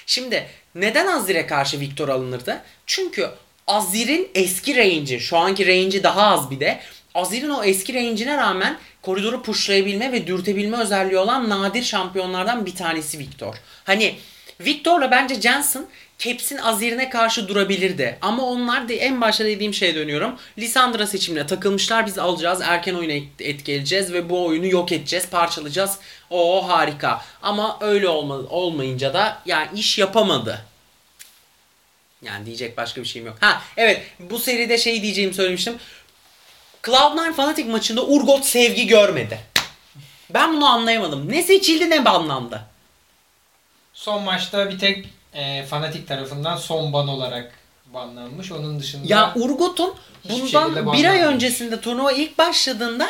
Şimdi neden Azir'e karşı Victor alınırdı? Çünkü Azir'in eski range'i, şu anki range'i daha az bir de. Azir'in o eski range'ine rağmen koridoru pushlayabilme ve dürtebilme özelliği olan nadir şampiyonlardan bir tanesi Victor. Hani Victor'la bence Jensen Caps'in Azir'ine karşı durabilirdi. Ama onlar da en başta dediğim şeye dönüyorum. Lisandra seçimine takılmışlar. Biz alacağız. Erken oyuna et- etkileyeceğiz ve bu oyunu yok edeceğiz. Parçalayacağız. O harika. Ama öyle olma, olmayınca da yani iş yapamadı. Yani diyecek başka bir şeyim yok. Ha evet bu seride şey diyeceğimi söylemiştim. Cloud9 Fnatic maçında Urgot sevgi görmedi. Ben bunu anlayamadım. Ne seçildi ne banlandı. Son maçta bir tek e, fanatik tarafından son ban olarak banlanmış. Onun dışında Ya Hiçbir bundan bir ay banlanmamış. öncesinde turnuva ilk başladığında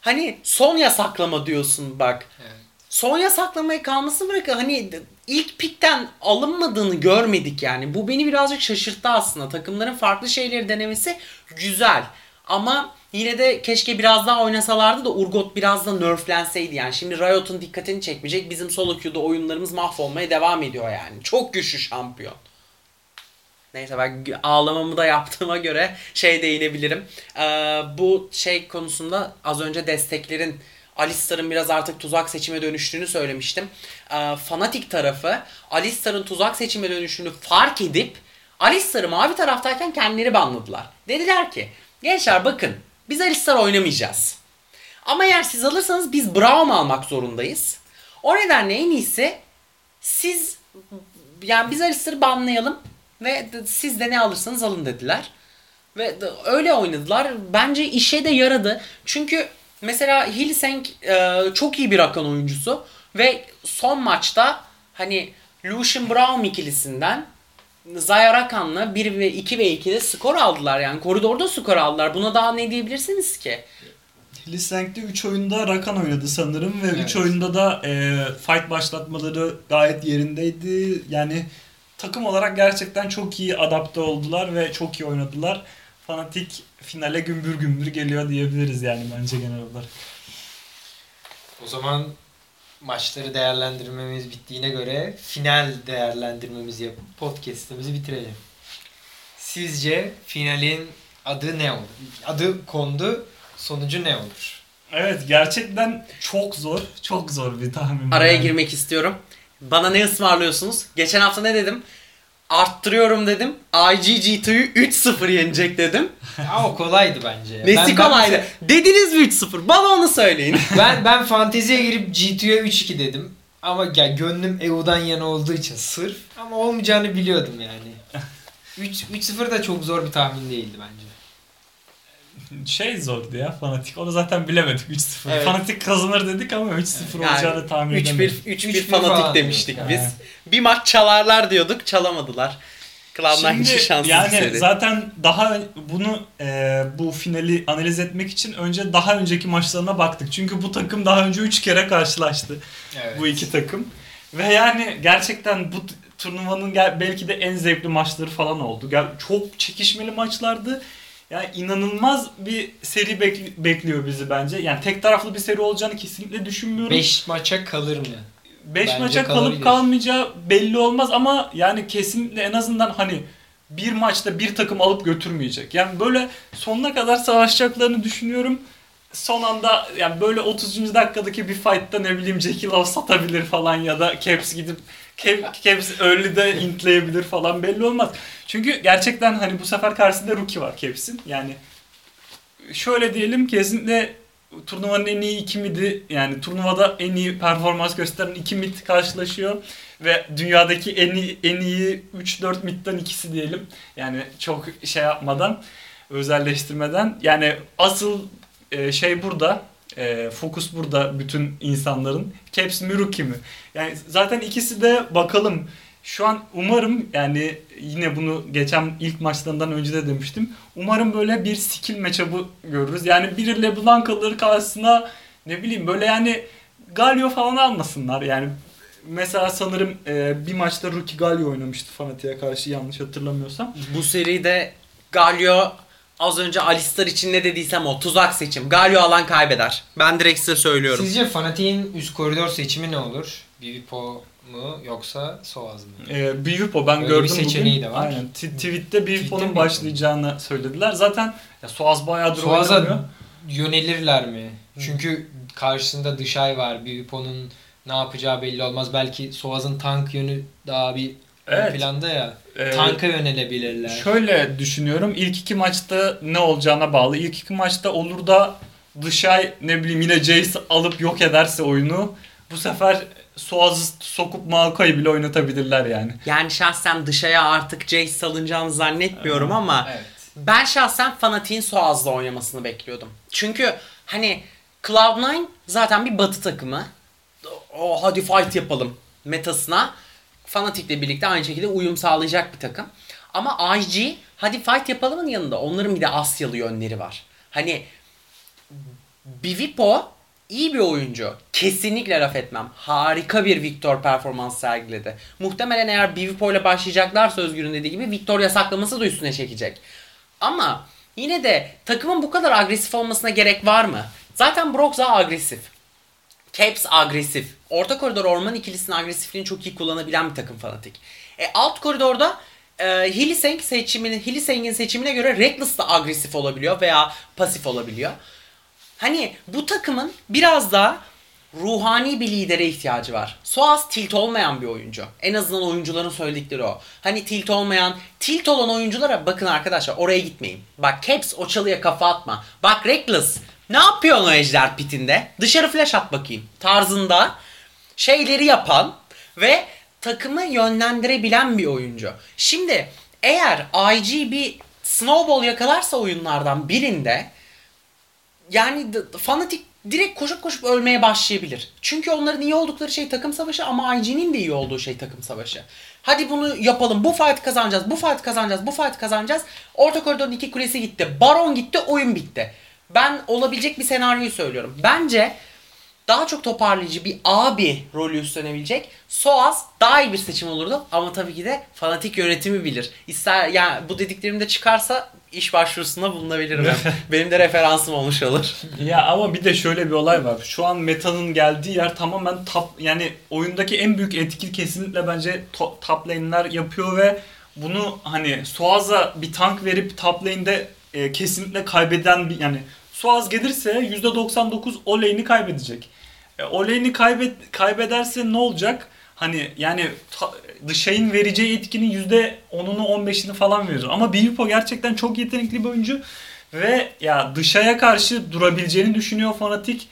hani son yasaklama diyorsun bak. Evet. Son yasaklamayı kalması bırakın hani ilk pikten alınmadığını görmedik yani. Bu beni birazcık şaşırttı aslında. Takımların farklı şeyleri denemesi güzel. Ama yine de keşke biraz daha oynasalardı da Urgot biraz da nerflenseydi yani. Şimdi Riot'un dikkatini çekmeyecek. Bizim solo queue'da oyunlarımız mahvolmaya devam ediyor yani. Çok güçlü şampiyon. Neyse ben ağlamamı da yaptığıma göre şey değinebilirim. Ee, bu şey konusunda az önce desteklerin Alistar'ın biraz artık tuzak seçime dönüştüğünü söylemiştim. Ee, fanatik tarafı Alistar'ın tuzak seçime dönüştüğünü fark edip Alistar'ı mavi taraftayken kendileri banladılar. Dediler ki gençler bakın biz Alistar oynamayacağız. Ama eğer siz alırsanız biz Braum almak zorundayız. O nedenle en iyisi siz yani biz Alistar'ı banlayalım ve siz de ne alırsanız alın dediler. Ve öyle oynadılar. Bence işe de yaradı. Çünkü mesela Hillseng e, çok iyi bir Rakan oyuncusu ve son maçta hani Lucian Brown ikilisinden Zaya Rakan'la 1 ve 2 ve 2'de skor aldılar yani. Koridorda skor aldılar. Buna daha ne diyebilirsiniz ki? Lisenk'te 3 oyunda Rakan oynadı sanırım ve 3 Evet. oyunda da e, fight başlatmaları gayet yerindeydi. Yani takım olarak gerçekten çok iyi adapte oldular ve çok iyi oynadılar. Fanatik finale gümbür gümbür geliyor diyebiliriz yani bence genel olarak. O zaman maçları değerlendirmemiz bittiğine göre final değerlendirmemizi yapıp podcast'imizi bitirelim. Sizce finalin adı ne olur? Adı kondu, sonucu ne olur? Evet gerçekten çok zor. Çok zor bir tahmin. Araya Yani. girmek istiyorum. Bana ne ısmarlıyorsunuz? Geçen hafta ne dedim? Arttırıyorum dedim. IGG2'yu 3-0 yenecek dedim. Ya o kolaydı bence. ya. Nesi Ben- ben kolaydı? mesela- Dediniz mi 3-0? Bana onu söyleyin. Ben ben fanteziye girip G2'ye 3-2 dedim. Ama ya gönlüm EU'dan yana olduğu için sırf ama olmayacağını biliyordum yani. 3 3-0 da çok zor bir tahmin değildi bence. Şey zordu ya fanatik. Onu zaten bilemedik 3-0. Evet. Fanatik kazanır dedik ama 3-0 olacağını tahmin 3-1 edemedik. 3-1 3-1 fanatik falan demiştik diyorduk biz. yani. Bir maç çalarlar diyorduk, çalamadılar. Cloud9 Şimdi için şanssız yani bir seri. zaten daha bunu e, bu finali analiz etmek için önce daha önceki maçlarına baktık. Çünkü bu takım daha önce 3 kere karşılaştı. Evet. Bu iki takım. Ve yani gerçekten bu turnuvanın belki de en zevkli maçları falan oldu. Çok çekişmeli maçlardı. Yani inanılmaz bir seri bekli- bekliyor bizi bence. Yani tek taraflı bir seri olacağını kesinlikle düşünmüyorum. 5 maça kalır mı? 5 Bence maça kalıp kalabilir. kalmayacağı belli olmaz ama yani kesinlikle en azından hani bir maçta bir takım alıp götürmeyecek. Yani böyle sonuna kadar savaşacaklarını düşünüyorum. Son anda yani böyle 30. dakikadaki bir fight'ta ne bileyim Jackie Love satabilir falan ya da Caps gidip Cap- Caps early'de intleyebilir falan belli olmaz. Çünkü gerçekten hani bu sefer karşısında rookie var Caps'in. Yani şöyle diyelim kesinlikle turnuvanın en iyi iki midi yani turnuvada en iyi performans gösteren iki mid karşılaşıyor ve dünyadaki en iyi en iyi 3-4 midden ikisi diyelim. Yani çok şey yapmadan özelleştirmeden yani asıl e, şey burada e, fokus burada bütün insanların Caps mi Rookie mi? Yani zaten ikisi de bakalım şu an umarım yani yine bunu geçen ilk maçlarından önce de demiştim. Umarım böyle bir skill matchup'ı görürüz. Yani biri LeBlanc alır karşısına ne bileyim böyle yani Galio falan almasınlar. Yani mesela sanırım e, bir maçta Rookie Galio oynamıştı Fanatik'e karşı yanlış hatırlamıyorsam. Bu seride Galio az önce Alistar için ne dediysem o tuzak seçim. Galio alan kaybeder. Ben direkt size söylüyorum. Sizce Fanatik'in üst koridor seçimi ne olur? Bivipo mu yoksa Soaz mı? E, Bivipo ben Öyle gördüm bir seçeneği bugün. de var. Aynen. T- tweette Tweette Bivipo'nun mi? başlayacağını söylediler. Zaten ya Soaz bayağıdır Soaz'a oynamıyor. yönelirler mi? Çünkü karşısında Dışay var. Bivipo'nun ne yapacağı belli olmaz. Belki Soaz'ın tank yönü daha bir ön Evet. planda ya. E, Tanka yönelebilirler. Şöyle düşünüyorum. İlk iki maçta ne olacağına bağlı. İlk iki maçta olur da Dışay ne bileyim yine Jace alıp yok ederse oyunu bu sefer Soaz'ı sokup Maokai'yi bile oynatabilirler yani. Yani şahsen dışaya artık Jace salınacağını zannetmiyorum ama Evet. ben şahsen Fanatik'in Soaz'la oynamasını bekliyordum. Çünkü hani Cloud9 zaten bir batı takımı. O hadi fight yapalım metasına Fanatik'le birlikte aynı şekilde uyum sağlayacak bir takım. Ama IG hadi fight yapalımın yanında onların bir de Asyalı yönleri var. Hani Bivipo iyi bir oyuncu. Kesinlikle laf etmem. Harika bir Victor performans sergiledi. Muhtemelen eğer Bivipo ile başlayacaklarsa Özgür'ün dediği gibi Victor yasaklaması da üstüne çekecek. Ama yine de takımın bu kadar agresif olmasına gerek var mı? Zaten daha agresif. Caps agresif. Orta koridor orman ikilisinin agresifliğini çok iyi kullanabilen bir takım fanatik. E, alt koridorda e, Hilliseng seçimini, Hilliseng'in seçimine göre Reckless da agresif olabiliyor veya pasif olabiliyor. Hani bu takımın biraz daha ruhani bir lidere ihtiyacı var. Soaz tilt olmayan bir oyuncu. En azından oyuncuların söyledikleri o. Hani tilt olmayan, tilt olan oyunculara bakın arkadaşlar oraya gitmeyin. Bak Caps o çalıya kafa atma. Bak Reckless ne yapıyorsun o ejder pitinde? Dışarı flash at bakayım. Tarzında şeyleri yapan ve takımı yönlendirebilen bir oyuncu. Şimdi eğer IG bir snowball yakalarsa oyunlardan birinde yani fanatik direkt koşup koşup ölmeye başlayabilir. Çünkü onların iyi oldukları şey takım savaşı ama IG'nin de iyi olduğu şey takım savaşı. Hadi bunu yapalım. Bu fight kazanacağız. Bu fight kazanacağız. Bu fight kazanacağız. Orta koridorun iki kulesi gitti. Baron gitti. Oyun bitti. Ben olabilecek bir senaryoyu söylüyorum. Bence daha çok toparlayıcı bir abi rolü üstlenebilecek Soaz daha iyi bir seçim olurdu ama tabii ki de fanatik yönetimi bilir. İster yani bu dediklerimde çıkarsa iş başvurusunda bulunabilirim. Benim de referansım olmuş olur. Ya ama bir de şöyle bir olay var. Şu an metanın geldiği yer tamamen top yani oyundaki en büyük etki kesinlikle bence to- top lane'ler yapıyor ve bunu hani Suaz'a bir tank verip top lane'de e, kesinlikle kaybeden bir yani Suaz gelirse %99 o lane'i kaybedecek. E, o lane'i kaybet kaybederse ne olacak? Hani yani dışayın vereceği etkinin %10'unu 15'ini falan verir. Ama Bivipo gerçekten çok yetenekli bir oyuncu. Ve ya dışaya karşı durabileceğini düşünüyor Fanatik.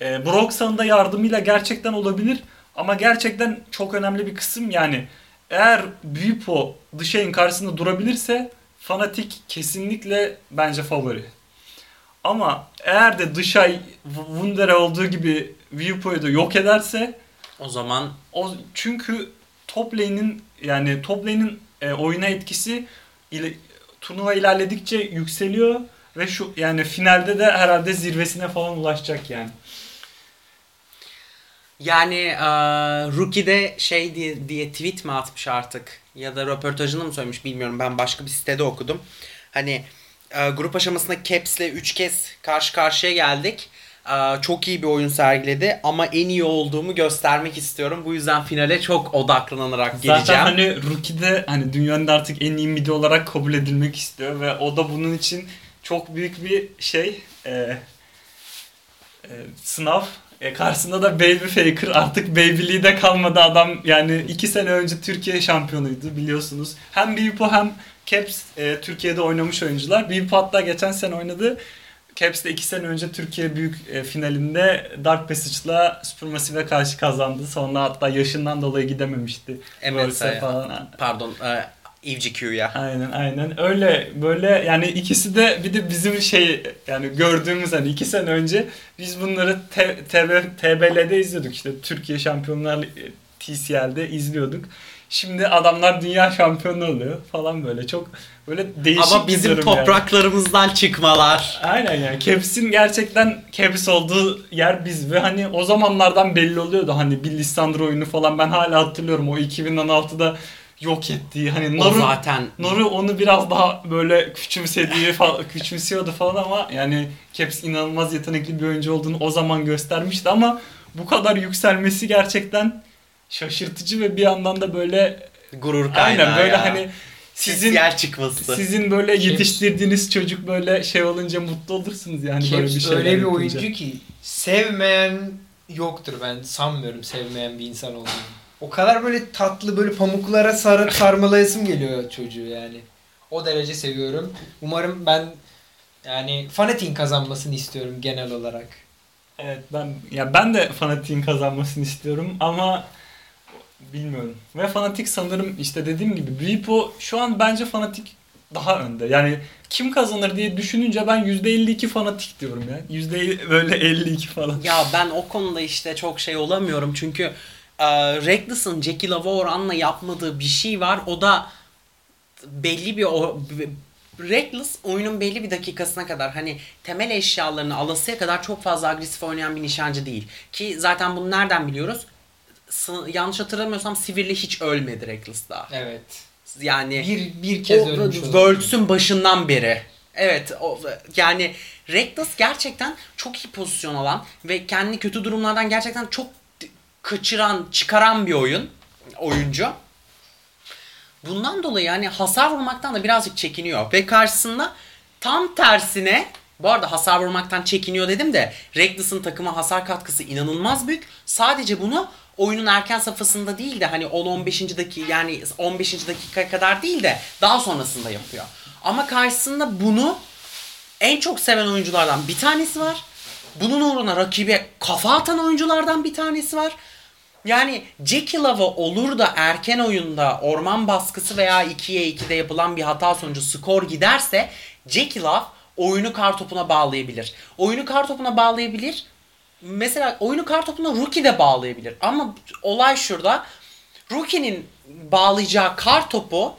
E, Broxan'ın da yardımıyla gerçekten olabilir. Ama gerçekten çok önemli bir kısım yani eğer Bivipo dışayın karşısında durabilirse Fanatik kesinlikle bence favori. Ama eğer de dışay Wundere olduğu gibi Viewpo'yu da yok ederse O zaman o çünkü top lane'in yani top lane'in e, oyuna etkisi ile, turnuva ilerledikçe yükseliyor ve şu yani finalde de herhalde zirvesine falan ulaşacak yani. yani eee Rookie'de şey diye, diye tweet mi atmış artık ya da röportajını mı söylemiş bilmiyorum ben başka bir sitede okudum. Hani eee, grup aşamasında Caps'le 3 kez karşı karşıya geldik. Ee, çok iyi bir oyun sergiledi ama en iyi olduğumu göstermek istiyorum. Bu yüzden finale çok odaklanarak geleceğim. Zaten hani Rookie'de hani dünyanın artık en iyi midi olarak kabul edilmek istiyor ve o da bunun için çok büyük bir şey e, e, sınav. E, karşısında da Baby Faker artık Baby'liği kalmadı adam yani iki sene önce Türkiye şampiyonuydu biliyorsunuz. Hem Bipo hem Caps e, Türkiye'de oynamış oyuncular. Bipo hatta geçen sene oynadı. Caps de iki sene önce Türkiye büyük e, finalinde Dark Passage'la Supermassive'e karşı kazandı. Sonra hatta yaşından dolayı gidememişti. Worlds'e MSI, falan. pardon, e, EVGQ'ya. Aynen aynen öyle böyle yani ikisi de bir de bizim şey yani gördüğümüz hani iki sene önce biz bunları TBL'de izliyorduk işte Türkiye Şampiyonlar TCL'de izliyorduk. Şimdi adamlar dünya şampiyonu oluyor falan böyle çok böyle değişik Ama bir bizim durum yani. topraklarımızdan çıkmalar. Aynen yani Caps'in gerçekten Caps olduğu yer biz ve hani o zamanlardan belli oluyordu hani bir Lissandro oyunu falan ben hala hatırlıyorum o 2016'da yok ettiği hani O Naru, zaten Naru onu biraz daha böyle küçümsediği falan küçümsüyordu falan ama yani Caps inanılmaz yetenekli bir oyuncu olduğunu o zaman göstermişti ama bu kadar yükselmesi gerçekten şaşırtıcı ve bir yandan da böyle gurur kaynağı aynen böyle ya. hani sizin yer çıkması. sizin böyle yetiştirdiğiniz çocuk böyle şey olunca mutlu olursunuz yani böyle bir şey. öyle bir oyuncu ki sevmeyen yoktur ben sanmıyorum sevmeyen bir insan olduğunu. O kadar böyle tatlı böyle pamuklara sarıp sarmalayasım geliyor çocuğu yani. O derece seviyorum. Umarım ben yani Fanatik'in kazanmasını istiyorum genel olarak. Evet ben ya ben de fanatiğin kazanmasını istiyorum ama bilmiyorum. Ve fanatik sanırım işte dediğim gibi Repo şu an bence fanatik daha önde. Yani kim kazanır diye düşününce ben %52 fanatik diyorum ya. Yüzde böyle 52 falan. Ya ben o konuda işte çok şey olamıyorum çünkü e, Reckless'ın Jackie Lava yapmadığı bir şey var. O da belli bir o Reckless oyunun belli bir dakikasına kadar hani temel eşyalarını alasıya kadar çok fazla agresif oynayan bir nişancı değil. Ki zaten bunu nereden biliyoruz? Yanlış hatırlamıyorsam Sivir'le hiç ölmedi Reckless daha. Evet. Yani Bir bir kez o ölmüş. Worlds'ün başından beri. Evet o, yani Reckless gerçekten çok iyi pozisyon alan ve kendini kötü durumlardan gerçekten çok kaçıran, çıkaran bir oyun oyuncu. Bundan dolayı yani hasar vurmaktan da birazcık çekiniyor. Ve karşısında tam tersine bu arada hasar vurmaktan çekiniyor dedim de Reckless'ın takıma hasar katkısı inanılmaz büyük. Sadece bunu oyunun erken safhasında değil de hani 10-15. dakika yani 15. dakika kadar değil de daha sonrasında yapıyor. Ama karşısında bunu en çok seven oyunculardan bir tanesi var. Bunun uğruna rakibe kafa atan oyunculardan bir tanesi var. Yani Jackie Lava olur da erken oyunda orman baskısı veya 2'ye 2'de yapılan bir hata sonucu skor giderse Jackie Love oyunu kartopuna bağlayabilir. Oyunu kartopuna bağlayabilir. Mesela oyunu kartopuna Rookie de bağlayabilir. Ama olay şurada. Rookie'nin bağlayacağı kartopu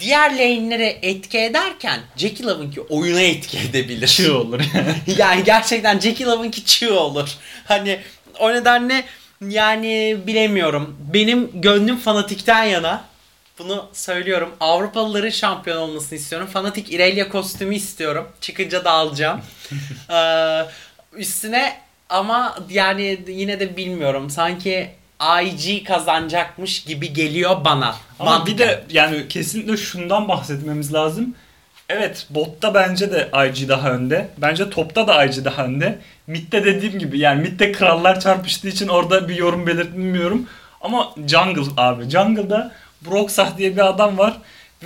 diğer lane'lere etki ederken Jackie Love'ınki oyuna etki edebilir. Çığ olur yani. yani gerçekten Jackie Love'ınki çığ olur. Hani o nedenle yani bilemiyorum. Benim gönlüm fanatikten yana. Bunu söylüyorum. Avrupalıların şampiyon olmasını istiyorum. Fanatik İrelia kostümü istiyorum. Çıkınca da alacağım. ee, üstüne ama yani yine de bilmiyorum. Sanki IG kazanacakmış gibi geliyor bana. Ama Mantıken. bir de yani kesinlikle şundan bahsetmemiz lazım. Evet botta bence de IG daha önde. Bence topta da IG daha önde. Mid'de dediğim gibi yani mid'de krallar çarpıştığı için orada bir yorum belirtmiyorum. Ama jungle abi. Jungle'da Broxah diye bir adam var.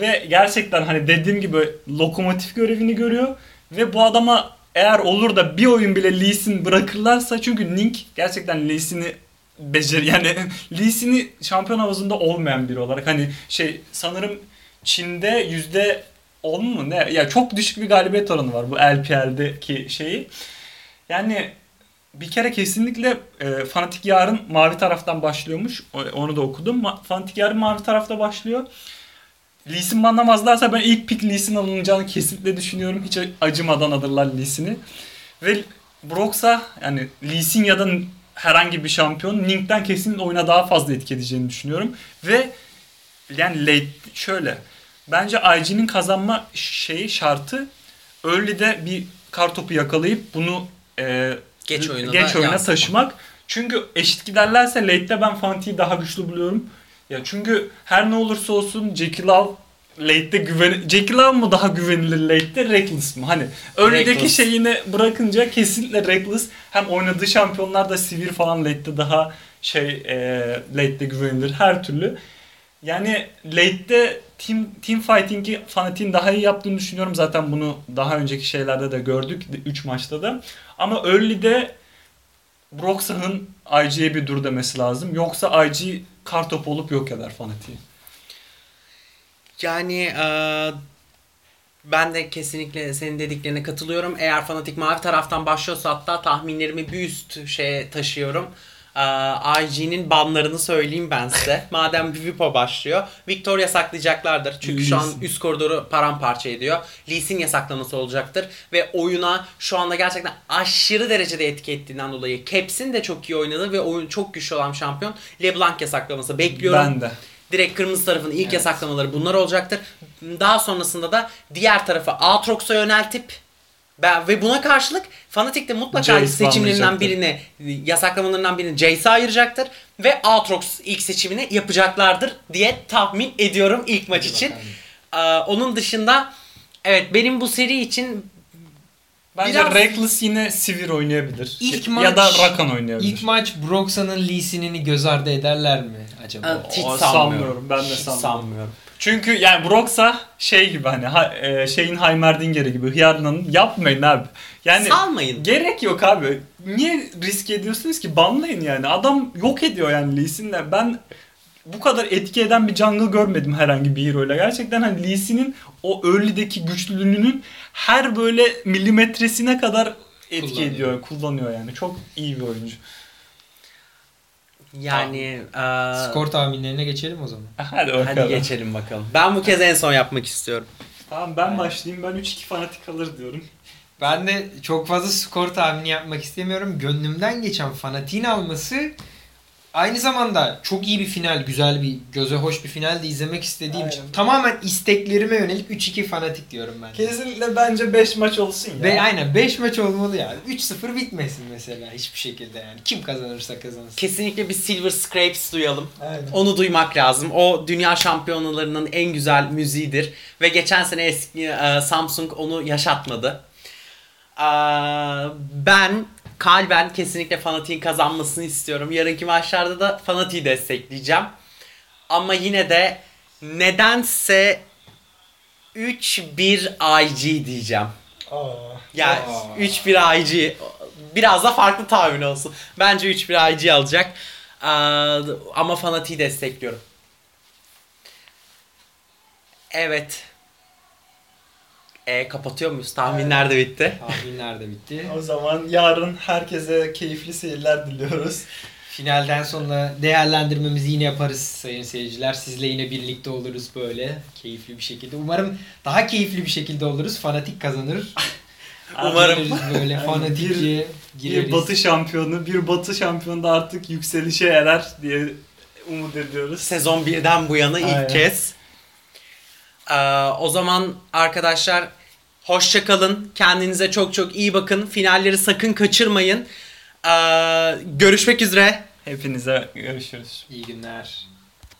Ve gerçekten hani dediğim gibi lokomotif görevini görüyor. Ve bu adama eğer olur da bir oyun bile Lee Sin bırakırlarsa çünkü Link gerçekten Lee Sin'i becer yani Lee Sin'i şampiyon havuzunda olmayan biri olarak hani şey sanırım Çin'de yüzde 10 mu ne? Ya çok düşük bir galibiyet oranı var bu LPL'deki şeyi. Yani bir kere kesinlikle e, Fanatik yarın mavi taraftan başlıyormuş. Onu da okudum. Ma- Fanatik yarın mavi tarafta başlıyor. Lee Sin banlamazlarsa ben ilk pick Lee Sin alınacağını kesinlikle düşünüyorum. Hiç acımadan alırlar Lee Sin'i. Ve Brox'a yani Lee Sin ya da herhangi bir şampiyon Link'ten kesinlikle oyuna daha fazla etki edeceğini düşünüyorum. Ve yani late şöyle bence IG'nin kazanma şeyi şartı early'de bir kartopu yakalayıp bunu e, Geç oyuna geç oyuna taşımak. Çünkü eşit giderlerse late'de ben Fanati'yi daha güçlü buluyorum. Ya çünkü her ne olursa olsun Jackie Love late'de güven Jackie Love mı daha güvenilir late'de Reckless mı? Hani öndeki Reckless. şeyini bırakınca kesinlikle Reckless hem oynadığı şampiyonlarda Sivir falan late'de daha şey e, late'de güvenilir her türlü. Yani late'de team, team fighting'i Fanatik'in daha iyi yaptığını düşünüyorum. Zaten bunu daha önceki şeylerde de gördük. 3 maçta da. Ama early'de Broxah'ın IG'ye bir dur demesi lazım. Yoksa IG kartop olup yok eder Fanatik'i. Yani eee, ben de kesinlikle senin dediklerine katılıyorum. Eğer fanatik mavi taraftan başlıyorsa hatta tahminlerimi bir üst şeye taşıyorum. IG'nin banlarını söyleyeyim ben size. Madem Vivipo başlıyor. Victor yasaklayacaklardır. Çünkü şu an üst koridoru paramparça ediyor. Lee Sin yasaklaması olacaktır. Ve oyuna şu anda gerçekten aşırı derecede etki ettiğinden dolayı Caps'in de çok iyi oynadığı ve oyun çok güçlü olan şampiyon LeBlanc yasaklaması bekliyorum. Ben de. Direkt kırmızı tarafın ilk Evet. yasaklamaları bunlar olacaktır. Daha sonrasında da diğer tarafı Aatrox'a yöneltip ben, ve buna karşılık Fnatic de mutlaka Jace seçimlerinden birini, yasaklamalarından birini Jace'e ayıracaktır. Ve Aatrox ilk seçimini yapacaklardır diye tahmin ediyorum ilk maç için. Ee, onun dışında evet benim bu seri için Bence Biraz- Reckless yine Sivir oynayabilir. İlk ya maç- da Rakan oynayabilir. İlk maç Broxa'nın Lee Sin'ini göz ardı ederler mi acaba? Evet, hiç O- sanmıyorum. Ben de hiç sanmıyorum. sanmıyorum. Çünkü yani Brox'a şey gibi hani ha- e, şeyin Heimerdinger'i gibi Hiyarna'nın yapmayın abi. Yani Salmayın. gerek yok abi. Niye risk ediyorsunuz ki? Banlayın yani. Adam yok ediyor yani Lee Sin'le. Ben bu kadar etki eden bir jungle görmedim herhangi bir hero'yla. Gerçekten hani Lee Sin'in o early'deki güçlülüğünün her böyle milimetresine kadar etki Kullanıyor. ediyor, kullanıyor yani. Çok iyi bir oyuncu. Yani eee, Skor tahminlerine geçelim o zaman. Hadi bakalım. hadi geçelim bakalım. Ben bu kez en son yapmak istiyorum. Tamam ben başlayayım. Ben 3-2 fanatik alır diyorum. Ben de çok fazla skor tahmini yapmak istemiyorum. Gönlümden geçen fanatiğin alması aynı zamanda çok iyi bir final, güzel bir, göze hoş bir final de izlemek istediğim için Aynen. tamamen isteklerime yönelip 3-2 fanatik diyorum ben. de. Kesinlikle bence 5 maç olsun ya. Ve aynen 5 maç olmalı yani. 3-0 bitmesin mesela hiçbir şekilde yani. Kim kazanırsa kazansın. Kesinlikle bir Silver Scrapes duyalım. Aynen. Onu duymak lazım. O dünya şampiyonalarının en güzel müziğidir. Ve geçen sene eski e, Samsung onu yaşatmadı. Aa, ben kalben kesinlikle Fanatik'in kazanmasını istiyorum. Yarınki maçlarda da Fanatik'i destekleyeceğim. Ama yine de nedense 3-1 IG diyeceğim. Yani Aa. 3-1 IG. Biraz da farklı tahmin olsun. Bence 3-1 IG alacak. Aa, ama Fanatik'i destekliyorum. Evet. E kapatıyor muyuz? Tahminler de bitti. Tahminler de bitti. O zaman yarın herkese keyifli seyirler diliyoruz. Finalden sonra değerlendirmemizi yine yaparız sayın seyirciler. Sizle yine birlikte oluruz böyle keyifli bir şekilde. Umarım daha keyifli bir şekilde oluruz. Fanatik kazanır. Umarım. Gireriz böyle Yani fanatikçe gireriz. Bir batı şampiyonu, bir batı şampiyonu da artık yükselişe erer diye umut ediyoruz. Sezon 1'den bu yana ilk Aynen. kez. Ee, o zaman arkadaşlar hoşça kalın. Kendinize çok çok iyi bakın. Finalleri sakın kaçırmayın. Ee, görüşmek üzere. Hepinize görüşürüz. İyi günler.